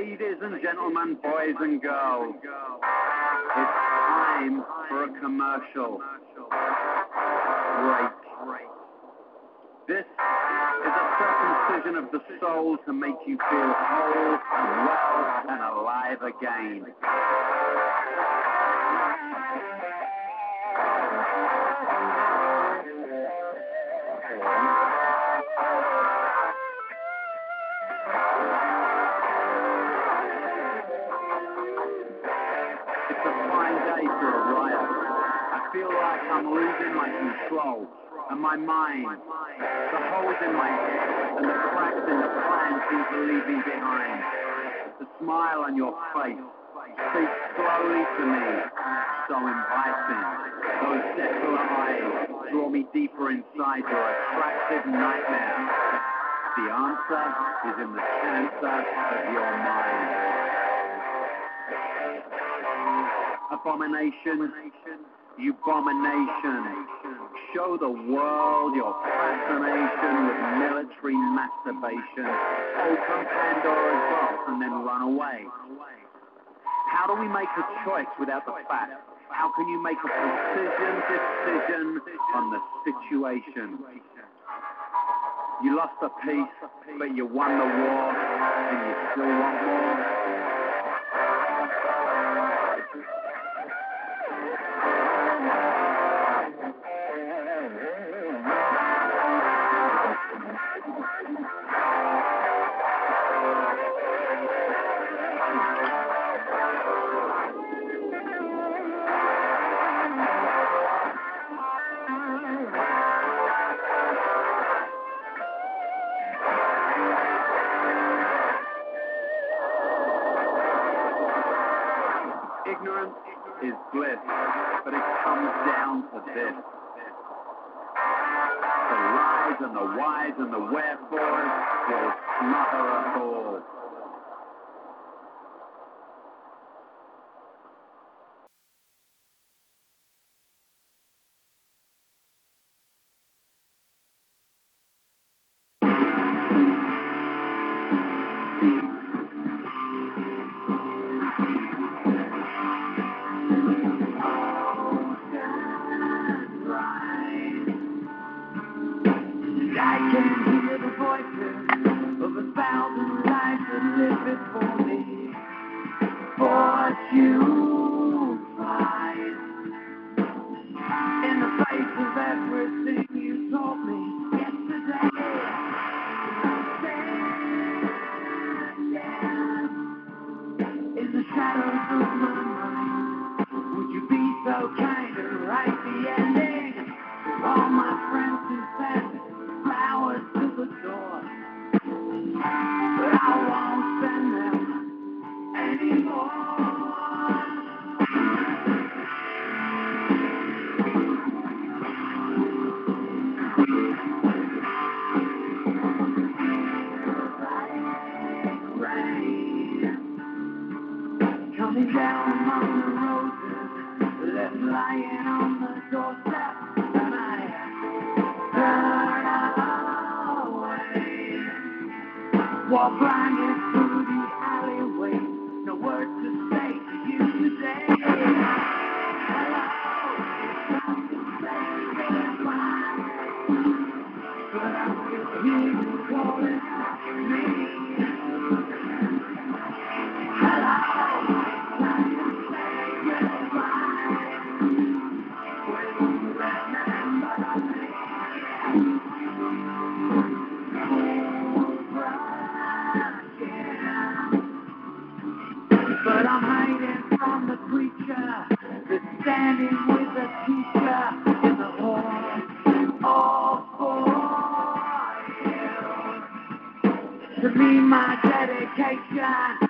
Ladies and gentlemen, boys and girls, it's time for a commercial break. This is a circumcision of the soul to make you feel whole and well and alive again. I'm losing my control and my mind. The holes in my head and the cracks in the plan seem to leave me behind. The smile on your face speaks slowly to me, so inviting. Those desolate eyes draw me deeper inside your attractive nightmare. The answer is in the cancer of your mind. Abomination, you abomination. Show the world your fascination with military masturbation. Open Pandora's box and then run away. How do we make a choice without the fact? How can you make a precision decision on the situation? You lost a piece, but you won the war, and you still want more? Ignorance is bliss, but it comes down to this. The lies and the whys and the wherefores will smother us all. Standing with the teacher in the hall. All for you. To me, my dedication